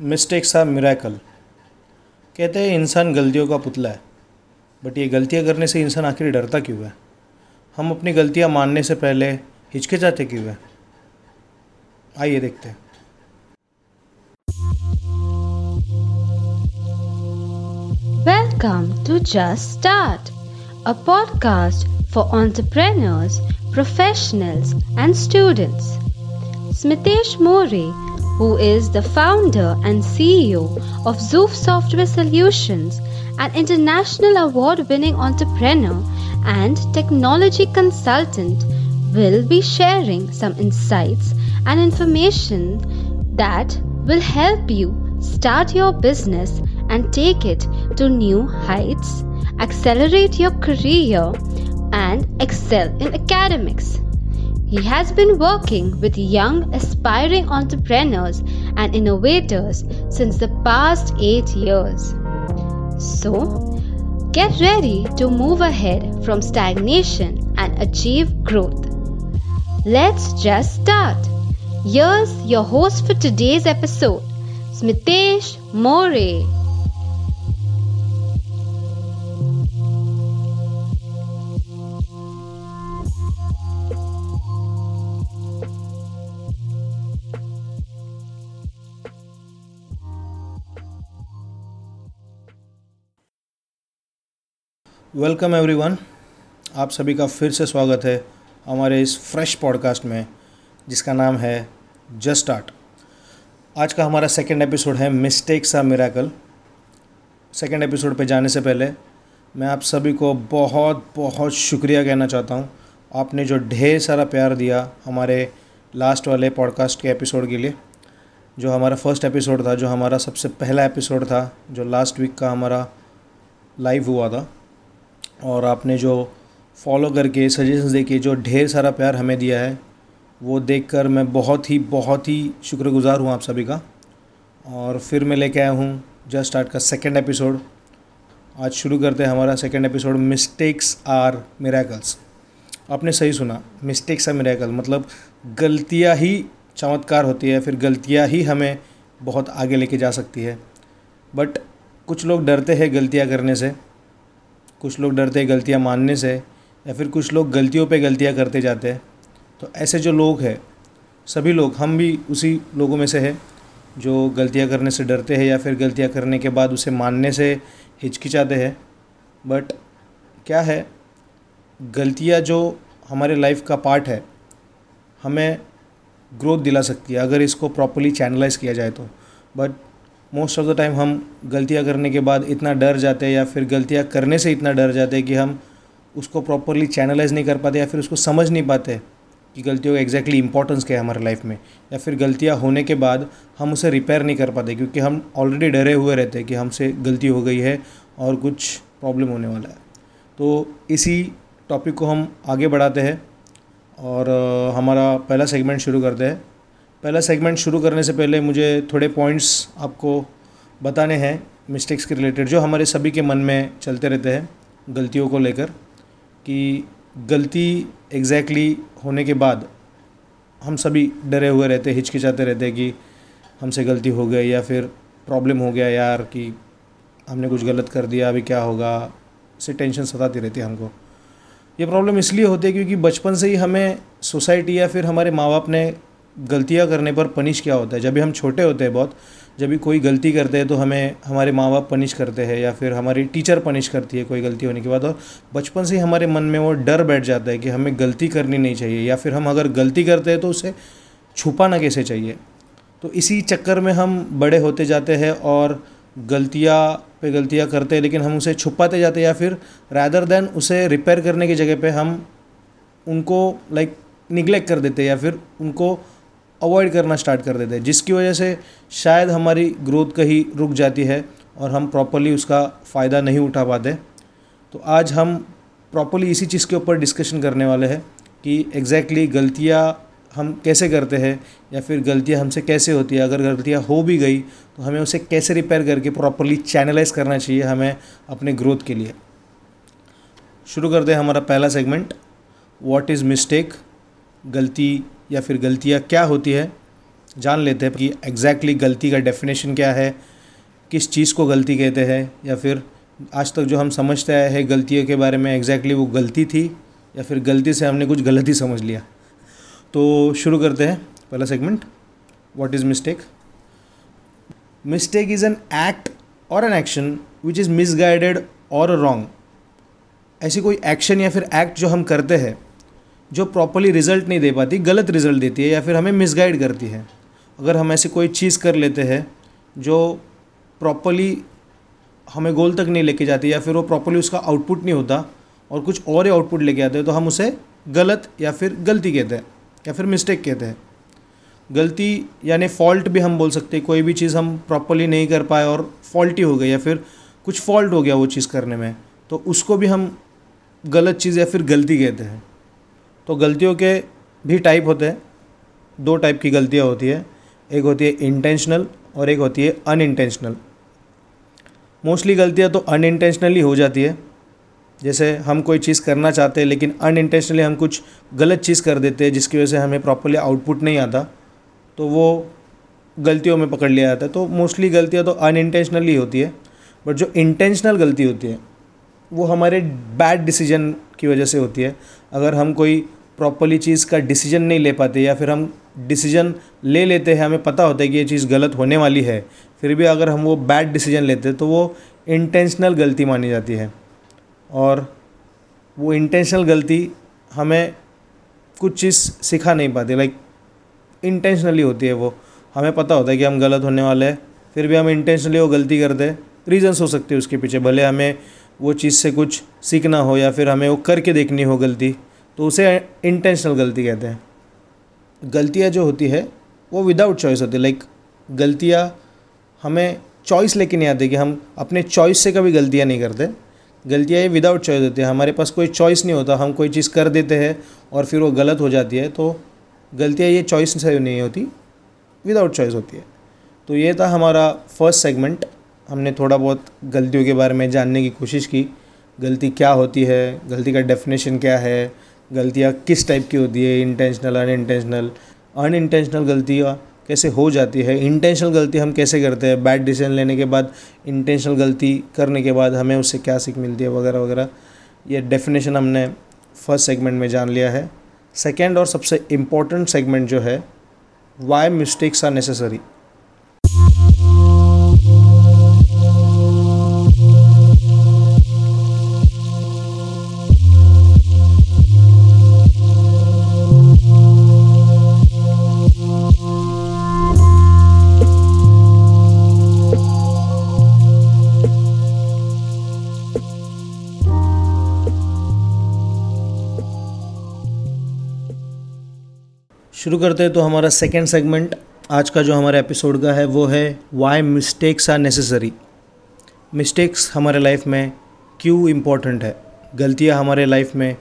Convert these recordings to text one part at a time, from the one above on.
Mistakes are miracle. कहते हैं इंसान गलतियों का पुतला है। बट ये गलतियाँ करने से इंसान आखिर डरता क्यों है? हम अपनी गलतियाँ मानने से पहले हिचकिचाते क्यों है? आइए देखते हैं। Welcome to Just Start, a podcast for entrepreneurs, professionals, and students. Smitesh More, who is the founder and CEO of Zoof Software Solutions, an international award winning entrepreneur and technology consultant, will be sharing some insights and information that will help you start your business and take it to new heights, accelerate your career, and excel in academics. He has been working with young aspiring entrepreneurs and innovators since the past eight years. So, get ready to move ahead from stagnation and achieve growth. Let's just start. Here's your host for today's episode, Smitesh More. Welcome everyone आप सभी का फिर से स्वागत है हमारे इस fresh podcast में, जिसका नाम है जस्ट स्टार्ट आज का हमारा सेकंड एपिसोड है mistakes are miracle second episode पे जाने से पहले मैं आप सभी को बहुत बहुत शुक्रिया कहना चाहता हूँ। आपने जो ढेर सारा प्यार दिया हमारे लास्ट वाले पॉडकास्ट के एपिसोड के लिए, जो हमारा फ़र्स्ट एपिसोड था, जो हमारा सबसे पहला एपिसोड था, जो लास्ट वीक का हमारा लाइव हुआ था। और आपने जो फॉलो करके सजेशंस दे के जो ढेर सारा प्यार हमें दिया है, वो देखकर मैं बहुत ही बहुत ही शुक्रगुज़ार हूँ आप सभी का। और फिर मैं लेके आया हूँ जस्ट स्टार्ट का सेकेंड एपिसोड आज शुरू करते हैं हमारा second episode mistakes are miracles आपने सही सुना मिस्टेक्स आर मिराकल मतलब गलतियाँ ही चमत्कार होती है, फिर गलतियाँ ही हमें बहुत आगे लेके जा सकती है। बट कुछ लोग डरते हैं गलतियाँ करने से। कुछ लोग डरते हैं गलतियाँ मानने से, या फिर कुछ लोग गलतियों पे गलतियाँ करते जाते हैं। तो ऐसे जो लोग हैं, सभी लोग, हम भी उसी लोगों में से हैं, जो गलतियाँ करने से डरते हैं, या फिर गलतियाँ करने के बाद उसे मानने से हिचकिचाते हैं। बट क्या है, गलतियाँ जो हमारे लाइफ का पार्ट है, हमें ग्रोथ दिला सकती है, अगर इसको प्रॉपरली चैनलाइज किया जाए तो। But most of the time हम गलतियाँ करने के बाद इतना डर जाते हैं या फिर गलतियाँ करने से इतना डर जाते हैं कि हम उसको प्रॉपरली चैनलाइज नहीं कर पाते या फिर उसको समझ नहीं पाते कि गलतियों का एग्जैक्टली इंपॉर्टेंस क्या है हमारे लाइफ में। या फिर गलतियाँ होने के बाद हम उसे रिपेयर नहीं कर पाते क्योंकि हम ऑलरेडी डरे हुए रहते हैं कि हमसे गलती हो गई है और कुछ प्रॉब्लम होने वाला है। तो इसी टॉपिक को हम आगे बढ़ाते हैं और हमारा पहला सेगमेंट शुरू करते हैं। पहला सेगमेंट शुरू करने से पहले मुझे थोड़े पॉइंट्स आपको बताने हैं मिस्टेक्स के रिलेटेड जो हमारे सभी के मन में चलते रहते हैं, गलतियों को लेकर, कि गलती एग्जैक्टली exactly होने के बाद हम सभी डरे हुए रहते, हिचकिचाते रहते हैं कि हमसे गलती हो गई या फिर प्रॉब्लम हो गया यार कि हमने कुछ गलत कर दिया, अभी क्या होगा, से टेंशन सताती रहती है हमको। ये प्रॉब्लम इसलिए होती है क्योंकि बचपन से ही हमें सोसाइटी या फिर हमारे माँ बाप ने गलतियाँ करने पर पनिश क्या होता है? जब भी हम छोटे होते हैं बहुत, जब भी कोई गलती करते हैं तो हमें हमारे माँ बाप पनिश करते हैं या फिर हमारी टीचर पनिश करती है कोई गलती होने के बाद और बचपन से ही हमारे मन में वो डर बैठ जाता है कि हमें गलती करनी नहीं चाहिए या फिर हम अगर गलती करते हैं तो उसे छुपाना कैसे चाहिए? तो इसी चक्कर में हम बड़े होते जाते हैं और गलतियाँ पे गलतियाँ करते हैं लेकिन हम उसे छुपाते जाते हैं या फिर रैदर देन उसे रिपेयर करने की जगह पे हम उनको लाइक निगलेक्ट कर देते हैं या फिर उनको अवॉइड करना स्टार्ट कर देते हैं, जिसकी वजह से शायद हमारी ग्रोथ कहीं रुक जाती है और हम प्रॉपरली उसका फ़ायदा नहीं उठा पाते। तो आज हम प्रॉपरली इसी चीज़ के ऊपर डिस्कशन करने वाले हैं कि एग्जैक्टली exactly गलतियाँ हम कैसे करते हैं या फिर गलतियाँ हमसे कैसे होती है। अगर गलतियाँ हो भी गई तो हमें उसे कैसे रिपेयर करके प्रॉपरली चैनलाइज करना चाहिए हमें अपने ग्रोथ के लिए। शुरू करते हैं हमारा पहला सेगमेंट व्हाट इज़ मिस्टेक गलती या फिर गलतियाँ क्या होती है, जान लेते हैं कि एग्जैक्टली exactly गलती का डेफिनेशन क्या है, किस चीज़ को गलती कहते हैं, या फिर आज तक जो हम समझते आए हैं गलतियों के बारे में एग्जैक्टली exactly वो गलती थी, या फिर गलती से हमने कुछ गलत ही समझ लिया। तो शुरू करते हैं, पहला segment what is mistake mistake is an act और an action which is misguided और रॉन्ग ऐसी कोई एक्शन या फिर एक्ट जो हम करते हैं जो प्रॉपरली रिज़ल्ट नहीं दे पाती, गलत रिज़ल्ट देती है या फिर हमें मिसगाइड करती है। अगर हम ऐसी कोई चीज़ कर लेते हैं जो प्रॉपरली हमें गोल तक नहीं लेके जाती या फिर वो प्रॉपरली उसका आउटपुट नहीं होता और कुछ और ही आउटपुट लेके आते हैं तो हम उसे गलत या फिर गलती कहते हैं या फिर मिस्टेक कहते हैं। गलती यानी फॉल्ट भी हम बोल सकते हैं, कोई भी चीज़ हम प्रॉपरली नहीं कर पाए और फॉल्टी हो गई या फिर कुछ फॉल्ट हो गया वो चीज़ करने में तो उसको भी हम गलत चीज़ या फिर गलती कहते हैं। तो गलतियों के भी टाइप होते हैं। दो टाइप की गलतियाँ होती है। एक होती है इंटेंशनल और एक होती है अनइंटेंशनल मोस्टली गलतियाँ तो अनइंटेंशनली हो जाती है। जैसे हम कोई चीज़ करना चाहते हैं, लेकिन अनइंटेंशनली हम कुछ गलत चीज़ कर देते हैं, जिसकी वजह से हमें प्रॉपरली आउटपुट नहीं आता तो वो गलतियों में पकड़ लिया जाता है। तो मोस्टली गलतियाँ तो अनइंटेंशनली होती है बट जो इंटेंशनल गलती होती है, वो हमारे बैड डिसीज़न की वजह से होती है। अगर हम कोई प्रॉपरली चीज़ का डिसीज़न नहीं ले पाते या फिर हम डिसीज़न ले लेते हैं, हमें पता होता है कि ये चीज़ गलत होने वाली है, फिर भी अगर हम वो बैड डिसीज़न लेते हैं तो वो इंटेंशनल गलती मानी जाती है। और वो इंटेंशनल गलती हमें कुछ चीज़ सिखा नहीं पाती लाइक इंटेंशनली होती है वो। हमें पता होता है कि हम गलत होने वाले हैं, फिर भी हम इंटेंशनली वो गलती करते हैं रीजन्स हो सकते हैं उसके पीछे, भले हमें वो चीज़ से कुछ सीखना हो या फिर हमें वो करके देखनी हो गलती। तो उसे इंटेंशनल गलती कहते हैं। गलतियाँ जो होती है, वो विदाउट चॉइस होती है। लाइक गलतियाँ हमें चॉइस लेके नहीं आती कि हम अपने चॉइस से कभी गलतियाँ नहीं करते। गलतियाँ ये विदाउट चॉइस होती है। हमारे पास कोई चॉइस नहीं होता। हम कोई चीज़ कर देते हैं और फिर वो गलत हो जाती है तो गलतियाँ ये चॉइस से नहीं होती। विदाउट चॉइस होती है। तो ये था हमारा फ़र्स्ट सेगमेंट हमने थोड़ा बहुत गलतियों के बारे में जानने की कोशिश की। गलती क्या होती है? गलती का डेफिनेशन क्या है? गलतियाँ किस टाइप की होती है intentional unintentional unintentional गलतियाँ कैसे हो जाती है इंटेंशनल गलती हम कैसे करते हैं बैड डिसीज़न लेने के बाद इंटेंशनल गलती करने के बाद हमें उससे क्या सीख मिलती है वगैरह वगैरह। ये डेफिनेशन हमने फ़र्स्ट सेगमेंट में जान लिया है। सेकेंड और सबसे इम्पोर्टेंट सेगमेंट जो है वाई मिस्टेक्स आर नेसेसरी शुरू करते हैं तो हमारा सेकेंड सेगमेंट आज का जो हमारा एपिसोड का है, वो है why mistakes are necessary mistakes हमारे लाइफ में क्यों इम्पोर्टेंट है? गलतियाँ हमारे लाइफ में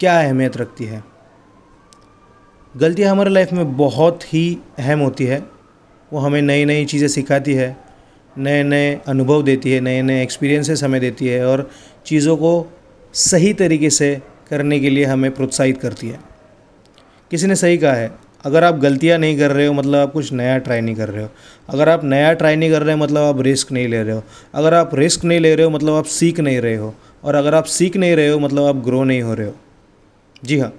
क्या अहमियत रखती है? गलतियाँ हमारे लाइफ में बहुत ही अहम होती है। वो हमें नई नई चीज़ें सिखाती है नए नए अनुभव देती है नए नए एक्सपीरियंसेस हमें देती है और चीज़ों को सही तरीके से करने के लिए हमें प्रोत्साहित करती है। किसी ने सही कहा है। अगर आप गलतियाँ नहीं कर रहे हो मतलब आप कुछ नया ट्राई नहीं कर रहे हो। अगर आप नया ट्राई नहीं कर रहे हो मतलब आप रिस्क नहीं ले रहे हो। अगर आप रिस्क नहीं ले रहे हो मतलब आप सीख नहीं रहे हो। और अगर आप सीख नहीं रहे हो मतलब आप ग्रो नहीं हो रहे हो। जी हाँ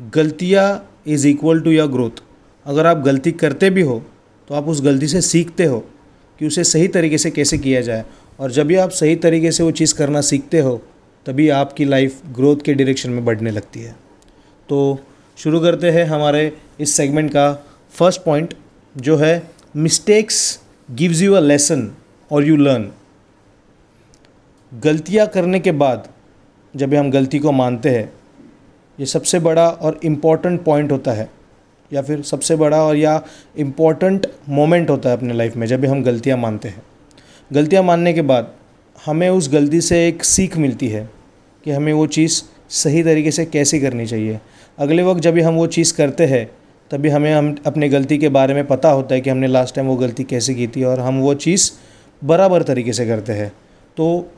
गलतियाँ is equal to your growth अगर आप गलती करते भी हो तो आप उस गलती से सीखते हो कि उसे सही तरीके से कैसे किया जाए। और जब भी आप सही तरीके से वो चीज़ करना सीखते हो, तभी आपकी लाइफ ग्रोथ के डायरेक्शन में बढ़ने लगती है। तो शुरू करते हैं हमारे इस सेगमेंट का फ़र्स्ट पॉइंट जो है mistakes gives you a lesson और यू लर्न गलतियाँ करने के बाद जब हम गलती को मानते हैं, ये सबसे बड़ा और इंपॉर्टेंट पॉइंट होता है, या फिर सबसे बड़ा और या इंपॉर्टेंट मोमेंट होता है अपने लाइफ में जब हम गलतियाँ मानते हैं। गलतियाँ मानने के बाद हमें उस गलती से एक सीख मिलती है कि हमें वो चीज़ सही तरीके से कैसे करनी चाहिए। अगले वक्त जब भी हम वो चीज़ करते हैं, तभी हमें हम अपने गलती के बारे में पता होता है कि हमने लास्ट टाइम वो गलती कैसे की थी और हम वो चीज़ बराबर तरीके से करते हैं। तो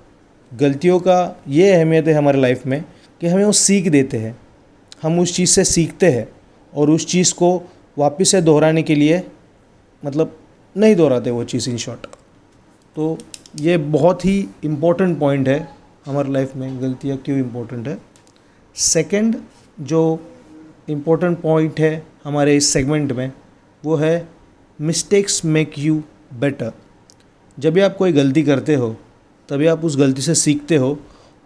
गलतियों का ये अहमियत है हमारे लाइफ में कि हमें वो सीख देते हैं। हम उस चीज़ से सीखते हैं और उस चीज़ को वापस से दोहराने के लिए मतलब नहीं दोहराते वो चीज़ इन शॉर्ट तो ये बहुत ही इम्पोर्टेंट पॉइंट है हमारे लाइफ में, गलतियाँ क्यों इम्पोर्टेंट है। सेकंड जो इम्पोर्टेंट पॉइंट है हमारे इस सेगमेंट में, वो है मिस्टेक्स मेक यू बेटर जब भी आप कोई गलती करते हो, तभी आप उस गलती से सीखते हो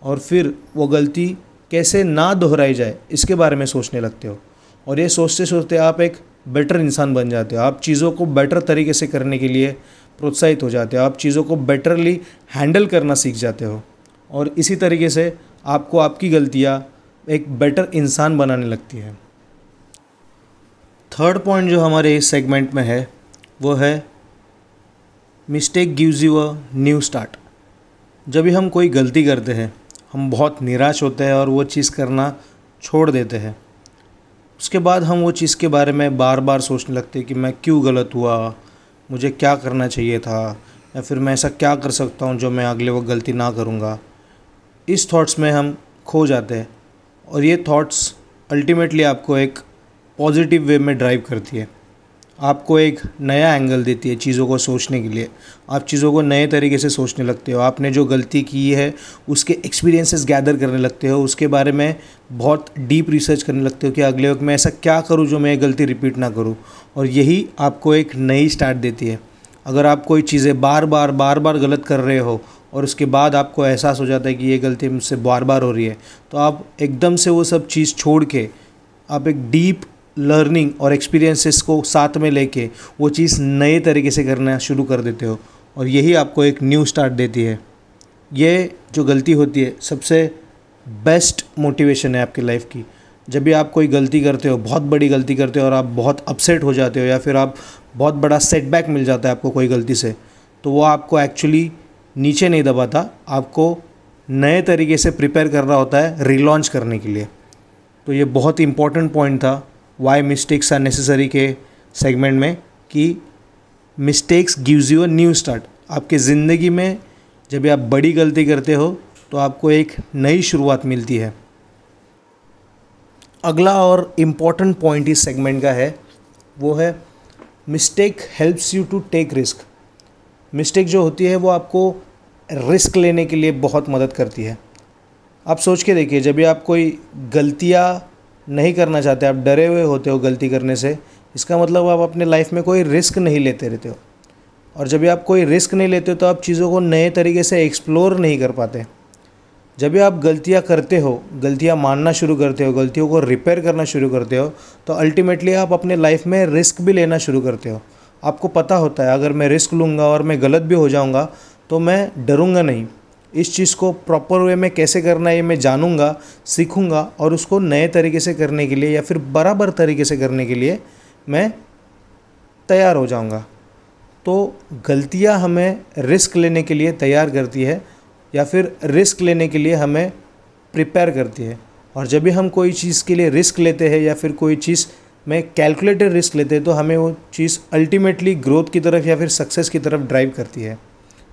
और फिर वो गलती कैसे ना दोहराई जाए, इसके बारे में सोचने लगते हो। और ये सोचते सोचते आप एक बेटर इंसान बन जाते हो। आप चीज़ों को बेटर तरीके से करने के लिए प्रोत्साहित हो जाते हो। आप चीज़ों को बेटरली हैंडल करना सीख जाते हो। और इसी तरीके से आपको आपकी गलतियाँ एक बेटर इंसान बनाने लगती है। थर्ड पॉइंट जो हमारे इस सेगमेंट में है, वो है mistake gives you a new start जब भी हम कोई गलती करते हैं, हम बहुत निराश होते हैं और वो चीज़ करना छोड़ देते हैं। उसके बाद हम वो चीज़ के बारे में बार बार सोचने लगते हैं कि मैं क्यों गलत हुआ, मुझे क्या करना चाहिए था, या फिर मैं ऐसा क्या कर सकता हूँ जो मैं अगले वो गलती ना करूँगा। इस थॉट्स में हम खो जाते हैं। और ये थॉट्स अल्टीमेटली आपको एक पॉजिटिव वे में ड्राइव करती है। आपको एक नया एंगल देती है चीज़ों को सोचने के लिए। आप चीज़ों को नए तरीके से सोचने लगते हो। आपने जो गलती की है, उसके एक्सपीरियंसेस गैदर करने लगते हो। उसके बारे में बहुत डीप रिसर्च करने लगते हो कि अगले वक्त मैं ऐसा क्या करूँ जो मैं गलती रिपीट ना करूँ। और यही आपको एक नई स्टार्ट देती है। अगर आप कोई चीज़ें बार बार बार बार गलत कर रहे हो और उसके बाद आपको एहसास हो जाता है कि ये गलती मुझसे बार बार हो रही है। तो आप एकदम से वो सब चीज़ छोड़ के, आप एक डीप लर्निंग और एक्सपीरियंसेस को साथ में लेके वो चीज़ नए तरीके से करना शुरू कर देते हो और यही आपको एक न्यू स्टार्ट देती है। ये जो गलती होती है, सबसे बेस्ट मोटिवेशन है आपकी लाइफ की। जब भी आप कोई गलती करते हो, बहुत बड़ी गलती करते हो और आप बहुत अपसेट हो जाते हो या फिर आप बहुत बड़ा सेटबैक मिल जाता है आपको कोई गलती से तो वो आपको एक्चुअली नीचे नहीं दबाता आपको नए तरीके से प्रिपेयर कर रहा होता है रिलॉन्च करने के लिए। तो ये बहुत ही इंपॉर्टेंट पॉइंट था वाई मिस्टेक्स आर नेसेसरी के सेगमेंट में कि mistakes gives you a new start आपके ज़िंदगी में जब आप बड़ी गलती करते हो तो आपको एक नई शुरुआत मिलती है। अगला और इंपॉर्टेंट पॉइंट इस सेगमेंट का है, वो है mistake helps you to take risk mistake जो होती है वो आपको रिस्क लेने के लिए बहुत मदद करती है। आप सोच के देखिए, जब भी आप कोई गलतियाँ नहीं करना चाहते, आप डरे हुए होते हो गलती करने से, इसका मतलब आप अपने लाइफ में कोई रिस्क नहीं लेते रहते हो। और जब भी आप कोई रिस्क नहीं लेते हो तो आप चीज़ों को नए तरीके से एक्सप्लोर नहीं कर पाते। जब भी आप गलतियाँ करते हो, गलतियाँ मानना शुरू करते हो, गलतियों को रिपेयर करना शुरू करते हो तो अल्टीमेटली आप अपने लाइफ में रिस्क भी लेना शुरू करते हो। आपको पता होता है, अगर मैं रिस्क लूँगा और मैं गलत भी हो जाऊँगा तो मैं डरूँगा नहीं। इस चीज़ को प्रॉपर वे में कैसे करना है, ये मैं जानूँगा, सीखूँगा और उसको नए तरीके से करने के लिए या फिर बराबर तरीके से करने के लिए मैं तैयार हो जाऊँगा। तो गलतियाँ हमें रिस्क लेने के लिए तैयार करती है या फिर रिस्क लेने के लिए हमें प्रिपेयर करती है। और जब भी हम कोई चीज़ के लिए रिस्क लेते हैं या फिर कोई चीज़ में कैलकुलेटेड रिस्क लेते हैं तो हमें वो चीज़ अल्टीमेटली ग्रोथ की तरफ़ या फिर सक्सेस की तरफ़ ड्राइव करती है।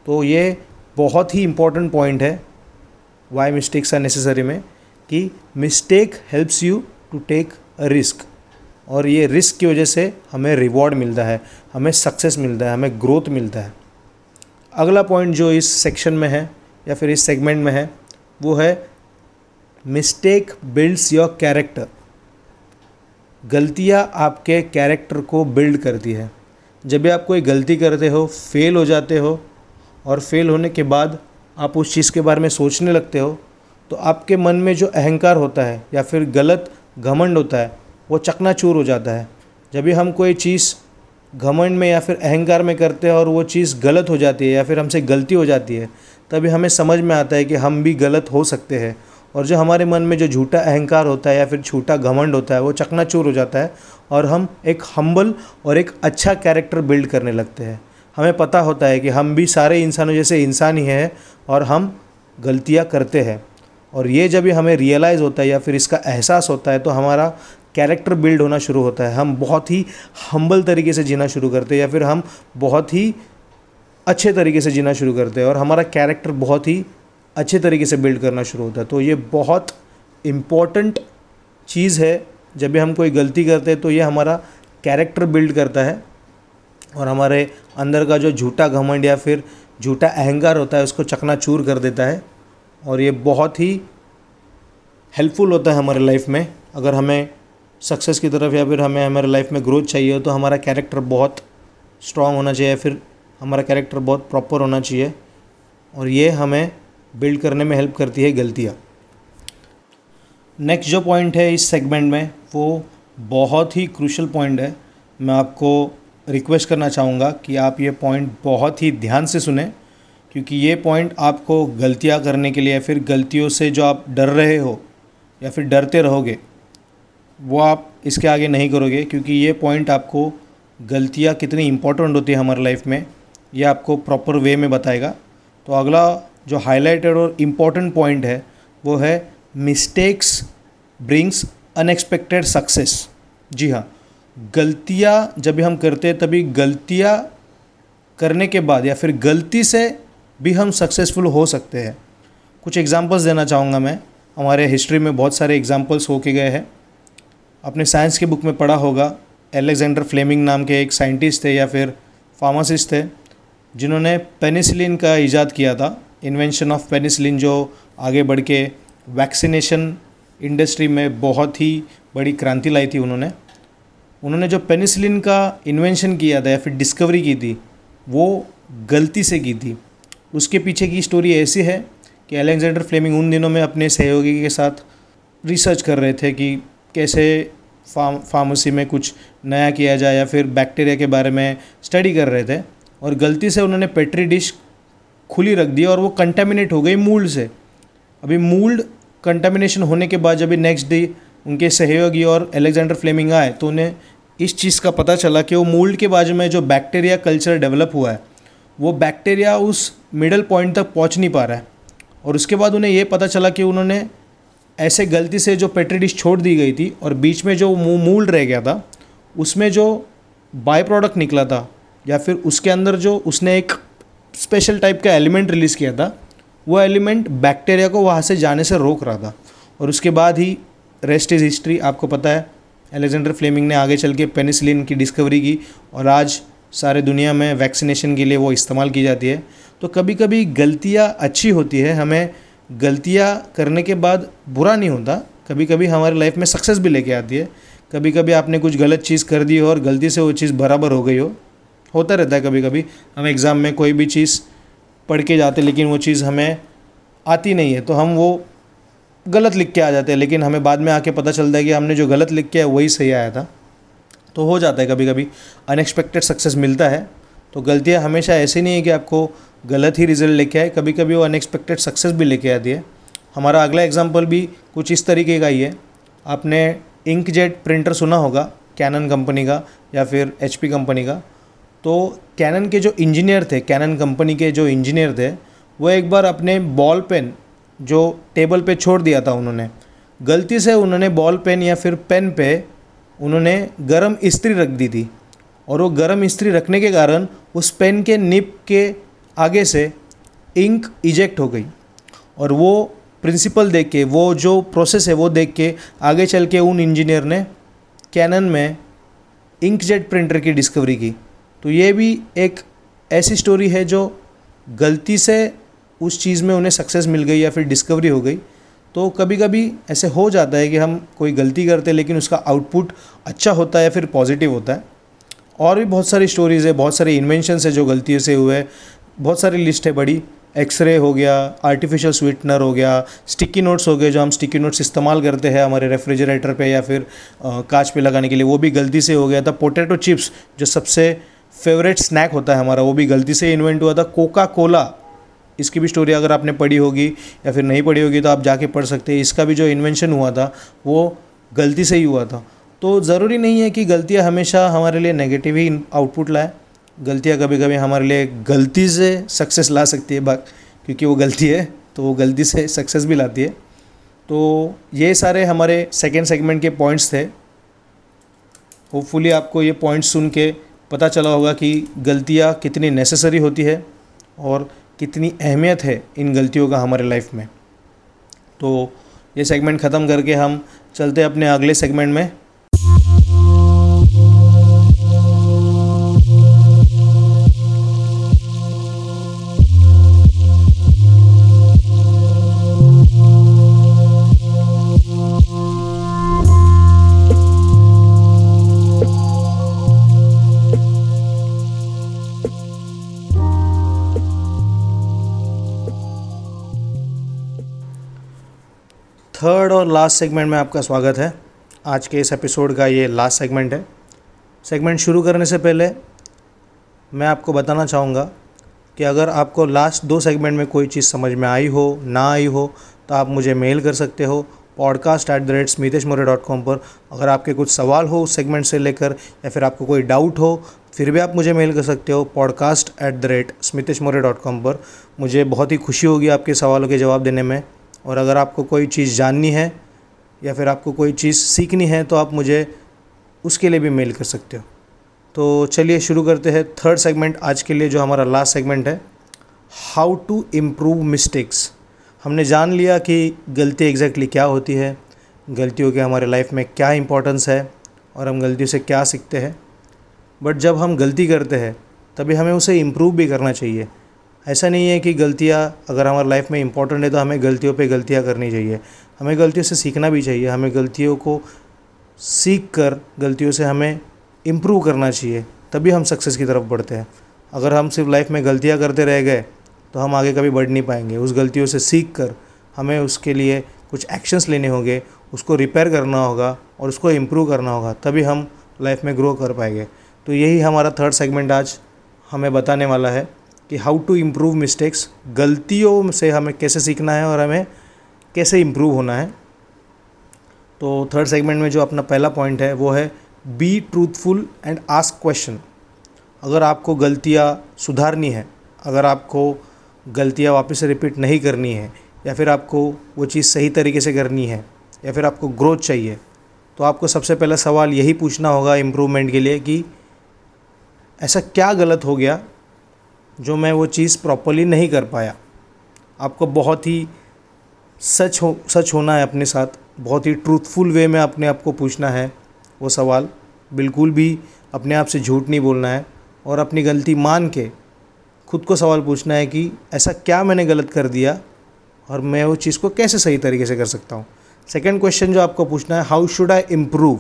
तो ये बहुत ही इंपॉर्टेंट पॉइंट है वाई मिस्टेक्स आर नेसेसरी में, कि mistake helps you to take a risk और ये रिस्क की वजह से हमें रिवॉर्ड मिलता है, हमें सक्सेस मिलता है, हमें ग्रोथ मिलता है। अगला पॉइंट जो इस सेक्शन में है, या फिर इस सेगमेंट में है, वो है मिस्टेक बिल्ड्स योर कैरेक्टर गलतियाँ आपके कैरेक्टर को बिल्ड करती है। जब भी आप कोई गलती करते हो फेल हो जाते हो और फेल होने के बाद आप उस चीज़ के बारे में सोचने लगते हो तो आपके मन में जो अहंकार होता है या फिर गलत घमंड होता है, वो चकनाचूर हो जाता है। जब भी हम कोई चीज़ घमंड में या फिर अहंकार में करते हैं और वो चीज़ गलत हो जाती है या फिर हमसे गलती हो जाती है, तभी हमें समझ में आता है कि हम भी गलत हो सकते हैं। और जो हमारे मन में जो झूठा अहंकार होता है या फिर झूठा घमंड होता है, वो चकनाचूर हो जाता है और हम एक हम्बल और एक अच्छा कैरेक्टर बिल्ड करने लगते हैं। हमें पता होता है कि हम भी सारे इंसानों जैसे इंसान ही हैं और हम गलतियाँ करते हैं। और ये जब भी हमें रियलाइज़ होता है या फिर इसका एहसास होता है तो हमारा कैरेक्टर बिल्ड होना शुरू होता है। हम बहुत ही हम्बल तरीके से जीना शुरू करते हैं या फिर हम बहुत ही अच्छे तरीके से जीना शुरू करते हैं और हमारा कैरेक्टर बहुत ही अच्छे तरीके से बिल्ड करना शुरू होता है। तो ये बहुत इंपॉर्टेंट चीज़ है। जब भी हम कोई गलती करते हैं तो ये हमारा कैरेक्टर बिल्ड करता है। और हमारे अंदर का जो झूठा घमंड या फिर झूठा अहंकार होता है, उसको चकनाचूर कर देता है। और ये बहुत ही हेल्पफुल होता है हमारे लाइफ में। अगर हमें सक्सेस की तरफ़ या फिर हमें, हमारे लाइफ में ग्रोथ चाहिए हो तो हमारा कैरेक्टर बहुत स्ट्रांग होना चाहिए। फिर हमारा कैरेक्टर बहुत प्रॉपर होना चाहिए। और ये हमें बिल्ड करने में हेल्प करती है गलतियाँ। नेक्स्ट जो पॉइंट है इस सेगमेंट में, वो बहुत ही क्रूशल पॉइंट है। मैं आपको रिक्वेस्ट करना चाहूँगा कि आप ये पॉइंट बहुत ही ध्यान से सुने, क्योंकि ये पॉइंट आपको गलतियाँ करने के लिए, या फिर गलतियों से जो आप डर रहे हो, या फिर डरते रहोगे, वो आप इसके आगे नहीं करोगे, क्योंकि ये पॉइंट आपको गलतियाँ कितनी इंपॉर्टेंट होती है हमारे लाइफ में, ये आपको प्रॉपर वे में बताएगा। तो अगला जो हाईलाइटेड और इंपॉर्टेंट पॉइंट है, वो है मिस्टेक्स ब्रिंग्स अनएक्सपेक्टेड सक्सेस जी हाँ गलतियाँ जब भी हम करते हैं, तभी गलतियाँ करने के बाद या फिर गलती से भी हम सक्सेसफुल हो सकते हैं। कुछ एग्जांपल्स देना चाहूँगा मैं। हमारे हिस्ट्री में बहुत सारे एग्जांपल्स हो के गए हैं। अपने साइंस के बुक में पढ़ा होगा एलेक्जेंडर फ्लेमिंग नाम के एक साइंटिस्ट थे या फिर फार्मासिस्ट थे, जिन्होंने पेनिसिलिन का ईजाद किया था। इन्वेंशन ऑफ़ पेनिसिलिन जो आगे बढ़ के वैक्सीनेशन इंडस्ट्री में बहुत ही बड़ी क्रांति लाई थी उन्होंने। उन्होंने जो पेनिसिलिन का इन्वेंशन किया था या फिर डिस्कवरी की थी, वो गलती से की थी। उसके पीछे की स्टोरी ऐसी है कि अलेक्जेंडर फ्लेमिंग उन दिनों में अपने सहयोगी के साथ रिसर्च कर रहे थे कि कैसे फार्म फार्मेसी में कुछ नया किया जाए या फिर बैक्टीरिया के बारे में स्टडी कर रहे थे और गलती से उन्होंने पेट्री डिश खुली रख दी और वो कंटेमिनेट हो गई मूल्ड से। अभी मूल्ड कंटेमिनेशन होने के बाद जब नेक्स्ट डे उनके सहयोगी और एलेक्जेंडर फ्लेमिंग आए तो उन्हें इस चीज़ का पता चला कि वो मूल्ड के बाजू में जो बैक्टीरिया कल्चर डेवलप हुआ है, वो बैक्टीरिया उस मिडल पॉइंट तक पहुँच नहीं पा रहा है। और उसके बाद उन्हें ये पता चला कि उन्होंने ऐसे गलती से जो पेट्री डिश छोड़ दी गई थी और बीच में जो मूल्ड रह गया था, उसमें जो बाई प्रोडक्ट निकला था, या फिर उसके अंदर जो उसने एक स्पेशल टाइप का एलिमेंट रिलीज़ किया था, वो एलिमेंट बैक्टीरिया को वहाँ से जाने से रोक रहा था। और उसके बाद ही रेस्ट इज़ हिस्ट्री आपको पता है एलेक्जेंडर फ्लेमिंग ने आगे चल के पेनिसिलिन की डिस्कवरी की और आज सारे दुनिया में वैक्सीनेशन के लिए वो इस्तेमाल की जाती है। तो कभी कभी गलतियाँ अच्छी होती है, हमें गलतियाँ करने के बाद बुरा नहीं होता। कभी कभी हमारे लाइफ में सक्सेस भी लेके आती है। कभी कभी आपने कुछ गलत चीज़ कर दी हो और गलती से वो चीज़ बराबर हो गई हो होता रहता है कभी कभी हम एग्ज़ाम में कोई भी चीज़ पढ़ के जाते लेकिन वो चीज़ हमें आती नहीं है तो हम वो गलत लिख के आ जाते हैं, लेकिन हमें बाद में आके पता चलता है कि हमने जो गलत लिख के है वही सही आया था। तो हो जाता है कभी कभी अनएक्सपेक्टेड सक्सेस मिलता है तो गलतियाँ हमेशा ऐसी नहीं है कि आपको गलत ही रिज़ल्ट लेके आए कभी कभी वो अनएक्सपेक्टेड सक्सेस भी लेके आती है। हमारा अगला एग्ज़ाम्पल भी कुछ इस तरीके का ही है। आपने इंक जेट प्रिंटर सुना होगा कैनन कंपनी का या फिर एचपी कंपनी का? तो कैनन के जो इंजीनियर थे कैनन कंपनी के जो इंजीनियर थे, वो एक बार अपने बॉल पेन जो टेबल पे छोड़ दिया था उन्होंने। गलती से उन्होंने बॉल पेन या फिर पेन पे उन्होंने गर्म इस्त्री रख दी थी और वो गर्म इस्त्री रखने के कारण उस पेन के निप के आगे से इंक इजेक्ट हो गई और वो प्रिंसिपल देख के, वो जो प्रोसेस है वो देख के आगे चल के उन इंजीनियर ने कैनन में इंकजेट प्रिंटर की डिस्कवरी की। तो ये भी एक ऐसी स्टोरी है जो गलती से उस चीज़ में उन्हें सक्सेस मिल गई या फिर डिस्कवरी हो गई। तो कभी कभी ऐसे हो जाता है कि हम कोई गलती करते हैं, लेकिन उसका आउटपुट अच्छा होता है या फिर पॉजिटिव होता है। और भी बहुत सारी स्टोरीज़ है, बहुत सारे इन्वेंशंस है जो गलतियों से हुए बहुत सारी लिस्ट है बड़ी। एक्सरे हो गया आर्टिफिशियल स्वीटनर हो गया स्टिकी नोट्स हो गए जो हम स्टिकी नोट्स इस्तेमाल करते हैं हमारे रेफ्रिजरेटर पे या फिर कांच पे लगाने के लिए। वो भी गलती से हो गया। था पोटैटो चिप्स जो सबसे फेवरेट स्नैक होता है हमारा, वो भी गलती से इन्वेंट हुआ था कोका कोला इसकी भी स्टोरी अगर आपने पढ़ी होगी या फिर नहीं पढ़ी होगी तो आप जाके पढ़ सकते हैं। इसका भी जो इन्वेंशन हुआ था, वो गलती से ही हुआ था। तो ज़रूरी नहीं है कि गलतियाँ हमेशा हमारे लिए नेगेटिव ही आउटपुट लाए। गलतियाँ कभी कभी हमारे लिए गलती से सक्सेस ला सकती है, बात क्योंकि वो गलती है तो वो गलती से सक्सेस भी लाती है। तो ये सारे हमारे सेकेंड सेगमेंट के पॉइंट्स थे। होपफुली आपको ये पॉइंट्स सुन के पता चला होगा कि गलतियाँ कितनी नेसेसरी होती है और कितनी अहमियत है इन गलतियों का हमारे लाइफ में। तो ये सेगमेंट ख़त्म करके हम चलते अपने अगले सेगमेंट में। लास्ट सेगमेंट में आपका स्वागत है। आज के इस एपिसोड का ये लास्ट सेगमेंट है। सेगमेंट शुरू करने से पहले मैं आपको बताना चाहूँगा कि अगर आपको लास्ट दो सेगमेंट में कोई चीज़ समझ में आई हो, ना आई हो तो आप मुझे मेल कर सकते हो podcast at the rate Smitesh More dot com पर। अगर आपके कुछ सवाल हो उस सेगमेंट से लेकर या फिर आपको कोई डाउट हो, फिर भी आप मुझे मेल कर सकते हो podcast at the rate Smitesh More dot com पर। मुझे बहुत ही खुशी होगी आपके सवालों के जवाब देने में। और अगर आपको कोई चीज़ जाननी है या फिर आपको कोई चीज़ सीखनी है तो आप मुझे उसके लिए भी मेल कर सकते हो। तो चलिए शुरू करते हैं थर्ड सेगमेंट आज के लिए, जो हमारा लास्ट सेगमेंट है। How to improve mistakes. हमने जान लिया कि गलती एग्जैक्टली क्या होती है, गलतियों के हमारे लाइफ में क्या इंपॉर्टेंस है और हम गलतियों से क्या सीखते हैं। बट जब हम गलती करते हैं, तभी हमें उसे इम्प्रूव भी करना चाहिए। ऐसा नहीं है कि गलतियाँ अगर हमारे लाइफ में इंपॉर्टेंट है तो हमें गलतियों पे गलतियाँ करनी चाहिए। हमें गलतियों से सीखना भी चाहिए, हमें गलतियों को सीख कर गलतियों से हमें इम्प्रूव करना चाहिए, तभी हम सक्सेस की तरफ़ बढ़ते हैं। अगर हम सिर्फ़ लाइफ में गलतियाँ करते रह गए तो हम आगे कभी बढ़ नहीं पाएँगे। उस गलतियों से सीख कर हमें उसके लिए कुछ एक्शंस लेने होंगे, उसको रिपेयर करना होगा और उसको इम्प्रूव करना होगा, तभी हम लाइफ में ग्रो कर पाएँगे। तो यही हमारा थर्ड सेगमेंट आज हमें बताने वाला है कि हाउ टू इम्प्रूव मिस्टेक्स गलतियों से हमें कैसे सीखना है और हमें कैसे इम्प्रूव होना है। तो थर्ड सेगमेंट में जो अपना पहला पॉइंट है, वो है be truthful and ask question अगर आपको गलतियाँ सुधारनी है, अगर आपको गलतियाँ वापस से रिपीट नहीं करनी है, या फिर आपको वो चीज़ सही तरीके से करनी है, या फिर आपको ग्रोथ चाहिए तो आपको सबसे पहला सवाल यही पूछना होगा इम्प्रूवमेंट के लिए कि ऐसा क्या गलत हो गया जो मैं वो चीज़ प्रॉपरली नहीं कर पाया। आपको बहुत ही सच हो, सच होना है अपने साथ। बहुत ही ट्रूथफुल वे में अपने आप को पूछना है वो सवाल। बिल्कुल भी अपने आप से झूठ नहीं बोलना है और अपनी गलती मान के खुद को सवाल पूछना है कि ऐसा क्या मैंने गलत कर दिया और मैं वो चीज़ को कैसे सही तरीके से कर सकता हूँ? सेकेंड क्वेश्चन जो आपको पूछना है हाउ शुड आई इम्प्रूव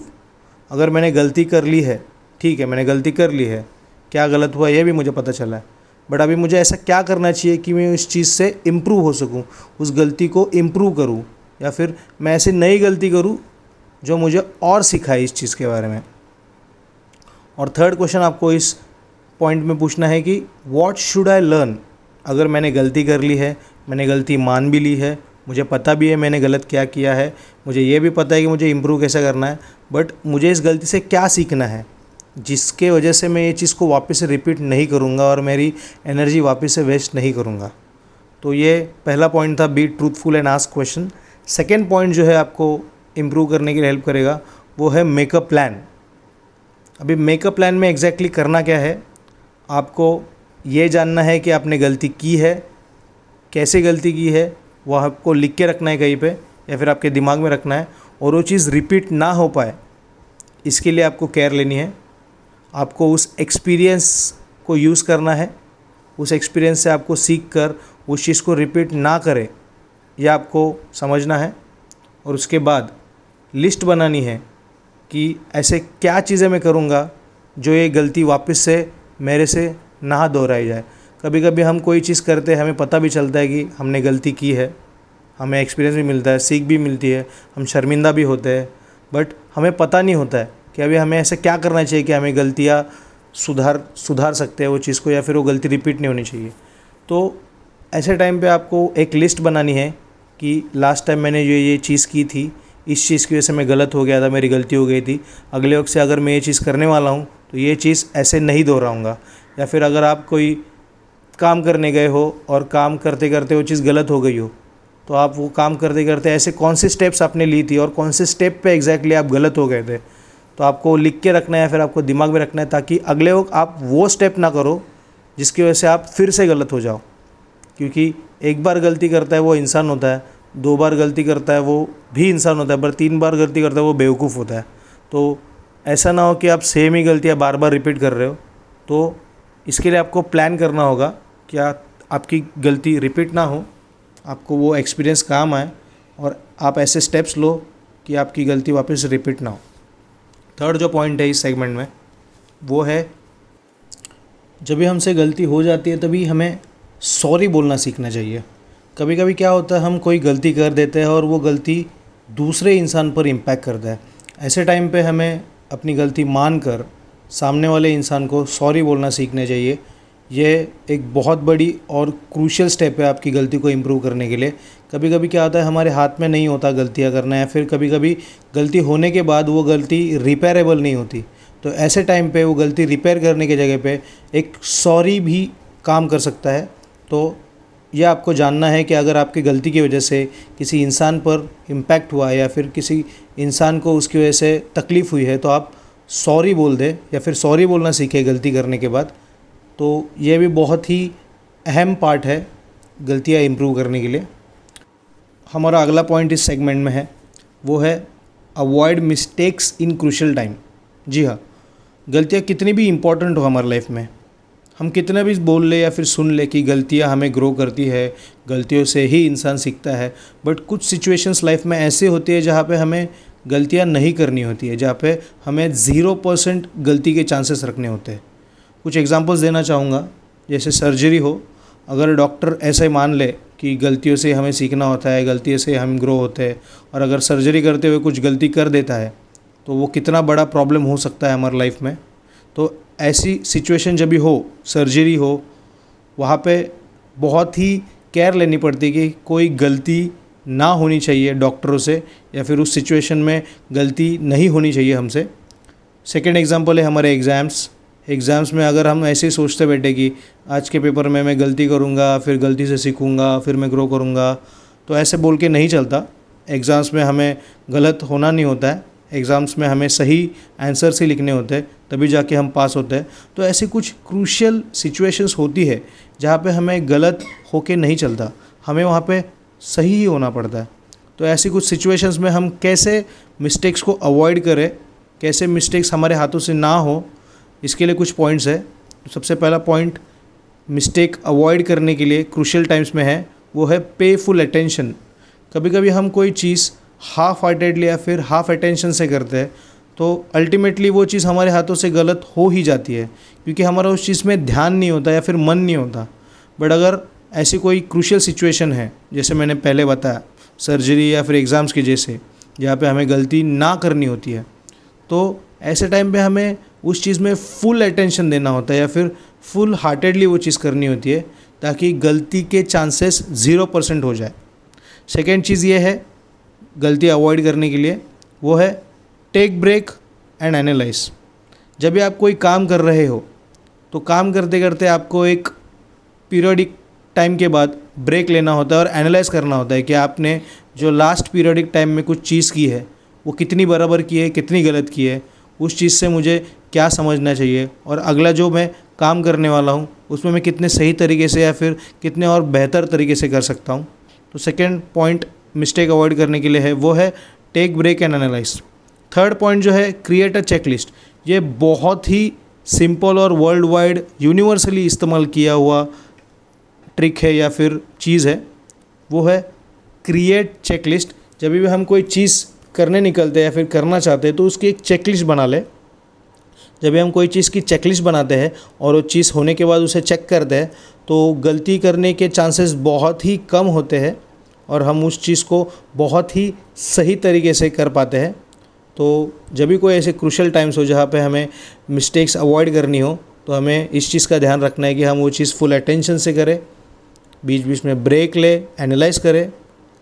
अगर मैंने गलती कर ली है, ठीक है, मैंने गलती कर ली है, क्या गलत हुआ यह भी मुझे पता चला है। बट अभी मुझे ऐसा क्या करना चाहिए कि मैं उस चीज़ से इम्प्रूव हो सकूँ? उस गलती को इम्प्रूव करूँ? या फिर मैं ऐसी नई गलती करूँ जो मुझे और सिखाए इस चीज़ के बारे में? और थर्ड क्वेश्चन आपको इस पॉइंट में पूछना है कि वॉट शुड आई लर्न अगर मैंने गलती कर ली है, मैंने गलती मान भी ली है, मुझे पता भी है मैंने गलत क्या किया है, मुझे ये भी पता है कि मुझे इम्प्रूव कैसे करना है बट मुझे इस गलती से क्या सीखना है? जिसके वजह से मैं ये चीज़ को वापस से रिपीट नहीं करूँगा और मेरी एनर्जी वापस से वेस्ट नहीं करूँगा। तो ये पहला पॉइंट था be truthful and ask question second point जो है आपको इम्प्रूव करने के लिए हेल्प करेगा, वो है मेकअप प्लान अभी मेकअप प्लान में एग्जैक्टली exactly करना क्या है? आपको ये जानना है कि आपने गलती की है। कैसे गलती की है? वो आपको लिख के रखना है कहीं पे, या फिर आपके दिमाग में रखना है। और वो चीज़ रिपीट ना हो पाए, इसके लिए आपको केयर लेनी है। आपको उस एक्सपीरियंस को यूज़ करना है, उस एक्सपीरियंस से आपको सीख कर, उस चीज़ को रिपीट ना करें यह आपको समझना है। और उसके बाद लिस्ट बनानी है कि ऐसे क्या चीज़ें मैं करूँगा जो ये गलती वापस से मेरे से ना दोहराई जाए। कभी कभी हम कोई चीज़ करते हैं, हमें पता भी चलता है कि हमने गलती की है, हमें एक्सपीरियंस भी मिलता है, सीख भी मिलती है, हम शर्मिंदा भी होते हैं बट हमें पता नहीं होता है कि अभी हमें ऐसे क्या करना चाहिए कि हमें गलतियाँ सुधार सुधार सकते हैं वो चीज़ को या फिर वो गलती रिपीट नहीं होनी चाहिए। तो ऐसे टाइम पे आपको एक लिस्ट बनानी है कि लास्ट टाइम मैंने जो ये चीज़ की थी, इस चीज़ की वजह से मैं गलत हो गया था, मेरी गलती हो गई थी। अगले वक्त से अगर मैं ये चीज़ करने वाला हूँ तो ये चीज़ ऐसे नहीं दोहराऊँगा। या फिर अगर आप कोई काम करने गए हो और काम करते करते वो चीज़ गलत हो गई हो तो आप वो काम करते करते ऐसे कौन से स्टेप्स आपने ली थी और कौन से स्टेप पे एग्जैक्टली आप गलत हो गए थे? तो आपको लिख के रखना है, फिर आपको दिमाग में रखना है ताकि अगले वक्त आप वो स्टेप ना करो जिसकी वजह से आप फिर से गलत हो जाओ। क्योंकि एक बार गलती करता है वो इंसान होता है, दो बार गलती करता है वो भी इंसान होता है, पर तीन बार गलती करता है वो बेवकूफ़ होता है। तो ऐसा ना हो कि आप सेम ही गलतियाँ बार बार रिपीट कर रहे हो। तो इसके लिए आपको प्लान करना होगा कि आपकी गलती रिपीट ना हो, आपको वो एक्सपीरियंस काम आए और आप ऐसे स्टेप्स लो कि आपकी गलती वापस रिपीट ना हो। थर्ड जो पॉइंट है इस सेगमेंट में, वो है, जब भी हमसे गलती हो जाती है, तभी हमें सॉरी बोलना सीखना चाहिए। कभी कभी क्या होता है, हम कोई गलती कर देते हैं और वो गलती दूसरे इंसान पर इम्पैक्ट करता है। ऐसे टाइम पे हमें अपनी गलती मान कर सामने वाले इंसान को सॉरी बोलना सीखना चाहिए। ये एक बहुत बड़ी और क्रूशियल स्टेप है आपकी गलती को इम्प्रूव करने के लिए। कभी कभी क्या होता है, हमारे हाथ में नहीं होता गलतियाँ करना या फिर कभी कभी गलती होने के बाद वो गलती रिपेयरेबल नहीं होती। तो ऐसे टाइम पे वो गलती रिपेयर करने की जगह पे एक सॉरी भी काम कर सकता है। तो ये आपको जानना है कि अगर आपकी गलती की वजह से किसी इंसान पर इम्पैक्ट हुआ या फिर किसी इंसान को उसकी वजह से तकलीफ़ हुई है तो आप सॉरी बोल दें या फिर सॉरी बोलना सीखें गलती करने के बाद। तो ये भी बहुत ही अहम पार्ट है गलतियाँ इम्प्रूव करने के लिए। हमारा अगला पॉइंट इस सेगमेंट में है, वो है avoid mistakes in crucial time जी हाँ गलतियाँ कितनी भी इम्पोर्टेंट हो हमारे लाइफ में, हम कितना भी बोल ले या फिर सुन ले कि गलतियाँ हमें ग्रो करती है, गलतियों से ही इंसान सीखता है बट कुछ सिचुएशंस लाइफ में ऐसे होती है जहाँ पे हमें गलतियाँ नहीं करनी होती है, जहाँ पे हमें ज़ीरो परसेंट गलती के चांसेस रखने होते हैं। कुछ एग्जांपल्स देना चाहूँगा, जैसे सर्जरी हो, अगर डॉक्टर ऐसे मान ले कि गलतियों से हमें सीखना होता है, गलतियों से हम ग्रो होते हैं और अगर सर्जरी करते हुए कुछ गलती कर देता है तो वो कितना बड़ा प्रॉब्लम हो सकता है हमारे लाइफ में। तो ऐसी सिचुएशन जब भी हो सर्जरी हो, वहाँ पे बहुत ही केयर लेनी पड़ती है कि कोई गलती ना होनी चाहिए डॉक्टरों से या फिर उस सिचुएशन में गलती नहीं होनी चाहिए हमसे। सेकेंड एग्ज़ाम्पल है हमारे एग्ज़ाम्स एग्ज़ाम्स में अगर हम ऐसे ही सोचते बैठे कि आज के पेपर में मैं गलती करूँगा, फिर गलती से सीखूँगा, फिर मैं ग्रो करूँगा तो ऐसे बोल के नहीं चलता। एग्ज़ाम्स में हमें गलत होना नहीं होता है। एग्ज़ाम्स में हमें सही आंसर्स ही लिखने होते हैं, तभी जाके हम पास होते हैं। तो ऐसी कुछ क्रूशियल सिचुएशंस होती है, जहाँ पे हमें गलत होके नहीं चलता। हमें वहाँ पे सही ही होना पड़ता है। तो ऐसी कुछ सिचुएशंस में हम कैसे मिस्टेक्स को अवॉइड करें, कैसे मिस्टेक्स हमारे हाथों से ना हो इसके लिए कुछ पॉइंट्स है। सबसे पहला पॉइंट मिस्टेक अवॉइड करने के लिए क्रूशल टाइम्स में है, वो है पे फुल अटेंशन कभी कभी हम कोई चीज़ हाफ़ हार्टेडली या फिर हाफ़ अटेंशन से करते हैं तो अल्टीमेटली वो चीज़ हमारे हाथों से गलत हो ही जाती है, क्योंकि हमारा उस चीज़ में ध्यान नहीं होता या फिर मन नहीं होता। बट अगर ऐसी कोई क्रूशियल सिचुएशन है, जैसे मैंने पहले बताया सर्जरी या फिर एग्ज़ाम्स की जैसे, जहाँ पे हमें गलती ना करनी होती है तो ऐसे टाइम पे हमें उस चीज़ में फुल अटेंशन देना होता है या फिर फुल हार्टेडली वो चीज़ करनी होती है ताकि गलती के चांसेस ज़ीरो परसेंट हो जाए। सेकेंड चीज़ ये है गलती अवॉइड करने के लिए, वो है टेक ब्रेक एंड एनालाइज जब भी आप कोई काम कर रहे हो तो काम करते करते आपको एक पीरियडिक टाइम के बाद ब्रेक लेना होता है और एनालाइज करना होता है कि आपने जो लास्ट पीरियडिक टाइम में कुछ चीज़ की है, वो कितनी बराबर की है, कितनी गलत की है। उस चीज़ से मुझे क्या समझना चाहिए? और अगला जो मैं काम करने वाला हूँ, उसमें मैं कितने सही तरीके से या फिर कितने और बेहतर तरीके से कर सकता हूँ? तो सेकेंड पॉइंट मिस्टेक अवॉइड करने के लिए है, वो है take break and analyse third point जो है क्रिएट अ चेकलिस्ट ये बहुत ही सिंपल और वर्ल्ड वाइड यूनिवर्सली इस्तेमाल किया हुआ ट्रिक है या फिर चीज़ है। वो है क्रिएट चेकलिस्ट जब भी हम कोई चीज़ करने निकलते हैं या फिर करना चाहते हैं तो उसकी एक चेकलिस्ट बना ले। जब हम कोई चीज़ की चेकलिस्ट बनाते हैं और वो चीज़ होने के बाद उसे चेक करते हैं तो गलती करने के चांसेस बहुत ही कम होते हैं और हम उस चीज़ को बहुत ही सही तरीके से कर पाते हैं। तो जब भी कोई ऐसे क्रूशल टाइम्स हो जहाँ पे हमें मिस्टेक्स अवॉइड करनी हो तो हमें इस चीज़ का ध्यान रखना है कि हम वो चीज़ फुल अटेंशन से करें बीच बीच में ब्रेक ले एनालाइज करें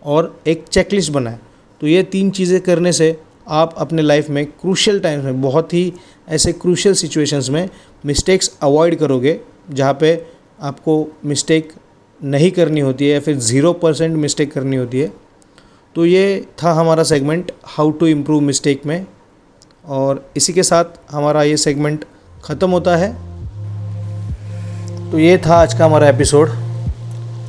और एक चेकलिस्ट बनाए। तो ये तीन चीज़ें करने से आप अपने लाइफ में क्रूशल टाइम्स में बहुत ही ऐसे क्रूशल सिचुएशंस में मिस्टेक्स अवॉइड करोगे, जहाँ पे आपको मिस्टेक नहीं करनी होती है या फिर ज़ीरो परसेंट मिस्टेक करनी होती है तो ये था हमारा segment how to improve mistake में। और इसी के साथ हमारा ये सेगमेंट ख़त्म होता है। तो ये था आज का हमारा एपिसोड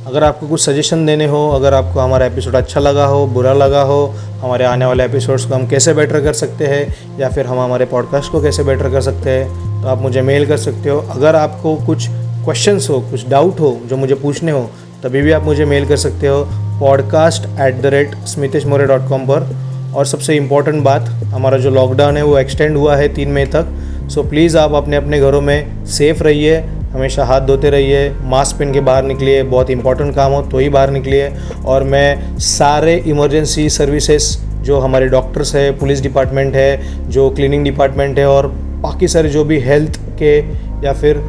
अगर आपको कुछ सजेशन देने हो, अगर आपको हमारा एपिसोड अच्छा लगा हो, बुरा लगा हो, हमारे आने वाले एपिसोड्स को हम कैसे बेटर कर सकते हैं, या फिर हम हमारे पॉडकास्ट को कैसे बेटर कर सकते हैं तो आप मुझे मेल कर सकते हो। अगर आपको कुछ क्वेश्चंस हो, कुछ डाउट हो, जो मुझे पूछने हो, तभी भी आप मुझे मेल कर सकते हो podcast at the rate Smitesh More dot com पर। और सबसे इंपॉर्टेंट बात, हमारा जो लॉकडाउन है, वो एक्सटेंड हुआ है तीन मई तक। सो प्लीज़ आप अपने अपने घरों में सेफ़ रहिए। हमेशा हाथ धोते रहिए मास्क पहन के बाहर निकलिए, बहुत इंपॉर्टेंट काम हो तो ही बाहर निकलिए। और मैं सारे इमरजेंसी सर्विसेज़ जो हमारे डॉक्टर्स है पुलिस डिपार्टमेंट है, जो क्लीनिंग डिपार्टमेंट है और बाकी सारे जो भी हेल्थ के या फिर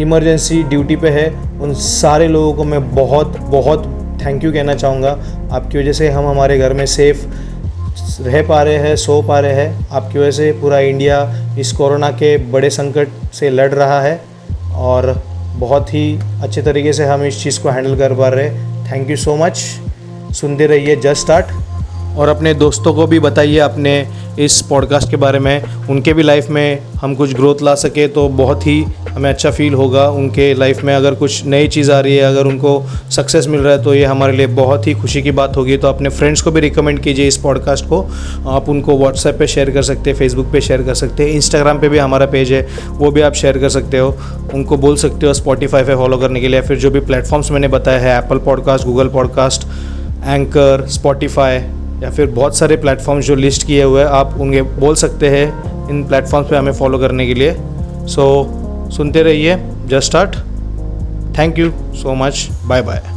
इमरजेंसी ड्यूटी पे है, उन सारे लोगों को मैं बहुत बहुत थैंक यू कहना चाहूँगा। आपकी वजह से हम हमारे घर में सेफ़ रह पा रहे हैं, सो पा रहे हैं। आपकी वजह से पूरा इंडिया इस कोरोना के बड़े संकट से लड़ रहा है। और बहुत ही अच्छे तरीके से हम इस चीज़ को हैंडल कर पा रहे थैंक यू सो मच सुनते रहिए जस्ट स्टार्ट और अपने दोस्तों को भी बताइए अपने इस पॉडकास्ट के बारे में। उनके भी लाइफ में हम कुछ ग्रोथ ला सके तो बहुत ही हमें अच्छा फील होगा उनके लाइफ में। अगर कुछ नई चीज़ आ रही है, अगर उनको सक्सेस मिल रहा है तो ये हमारे लिए बहुत ही खुशी की बात होगी। तो अपने फ्रेंड्स को भी रिकमेंड कीजिए इस पॉडकास्ट को। आप उनको व्हाट्सएप पे शेयर कर सकते हैं फेसबुक पे शेयर कर सकते हैं इंस्टाग्राम पे भी हमारा पेज है, वो भी आप शेयर कर सकते हो। उनको बोल सकते हो स्पॉटीफाई पे फॉलो करने के लिए फिर जो भी प्लेटफॉर्म्स मैंने बताया है Apple podcast Google podcast Anchor Spotify या फिर बहुत सारे प्लेटफॉर्म्स जो लिस्ट किए हुए हैं आप उनके बोल सकते हैं इन प्लेटफॉर्म्स पे हमें फॉलो करने के लिए। सो so, सुनते रहिए just start thank you so much bye bye